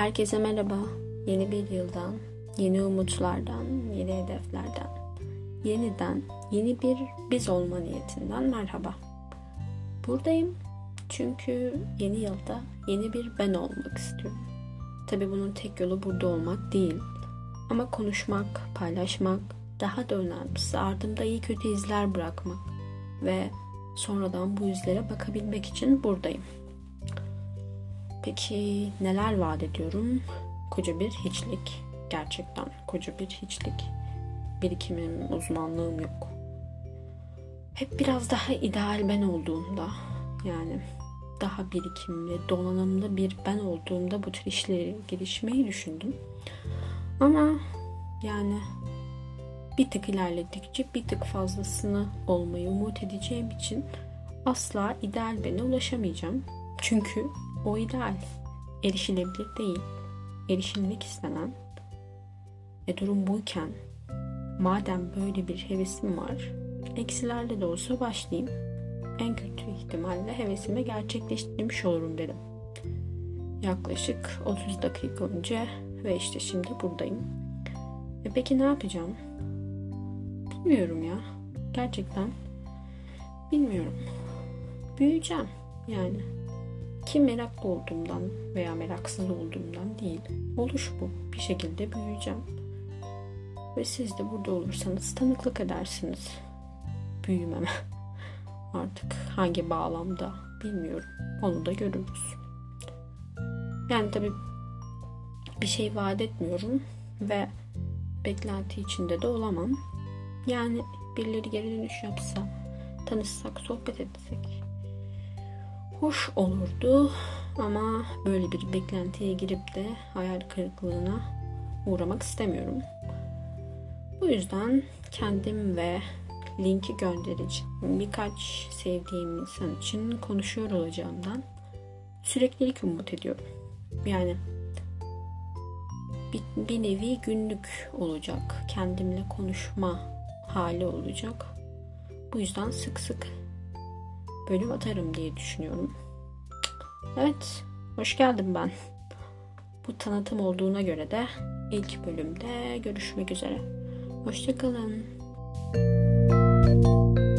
Herkese merhaba. Yeni bir yıldan, yeni umutlardan, yeni hedeflerden, yeniden yeni bir biz olma niyetinden merhaba. Buradayım çünkü yeni yılda yeni bir ben olmak istiyorum. Tabi bunun tek yolu burada olmak değil. Ama konuşmak, paylaşmak, daha da önemlisi ardımda iyi kötü izler bırakmak ve sonradan bu izlere bakabilmek için buradayım. Peki neler vaat ediyorum? Koca bir hiçlik. Gerçekten koca bir hiçlik. Birikimim, uzmanlığım yok. Hep biraz daha ideal ben olduğumda yani daha birikimli, donanımlı bir ben olduğumda bu tür işlere girişmeyi düşündüm. Ama yani bir tık ilerledikçe bir tık fazlasını olmayı umut edeceğim için asla ideal bene ulaşamayacağım. Çünkü o ideal erişilebilir değil. Erişilmek istenen e durum buyken madem böyle bir hevesim var eksilerle de olsa başlayayım. En kötü ihtimalle hevesimi gerçekleştirmiş olurum dedim. Yaklaşık 30 dakika önce ve işte şimdi buradayım. E peki ne yapacağım? Bilmiyorum ya. Gerçekten bilmiyorum. Büyüyeceğim yani. Ki meraklı olduğumdan veya meraksız olduğumdan değil. Oluş bu. Bir şekilde büyüyeceğim. Ve siz de burada olursanız tanıklık edersiniz. Büyümeme. Artık hangi bağlamda bilmiyorum. Onu da görürüz. Yani tabii bir şey vaat etmiyorum ve beklenti içinde de olamam. Yani birileri geri dönüş yapsa, tanışsak, sohbet etsek hoş olurdu ama böyle bir beklentiye girip de hayal kırıklığına uğramak istemiyorum. Bu yüzden kendim ve linki göndereceğim birkaç sevdiğim insan için konuşuyor olacağımdan süreklilik umut ediyorum. Yani bir, bir nevi günlük olacak. Kendimle konuşma hali olacak. Bu yüzden sık sık bölüm atarım diye düşünüyorum. Evet, hoş geldin ben. Bu tanıtım olduğuna göre de ilk bölümde görüşmek üzere. Hoşçakalın. Müzik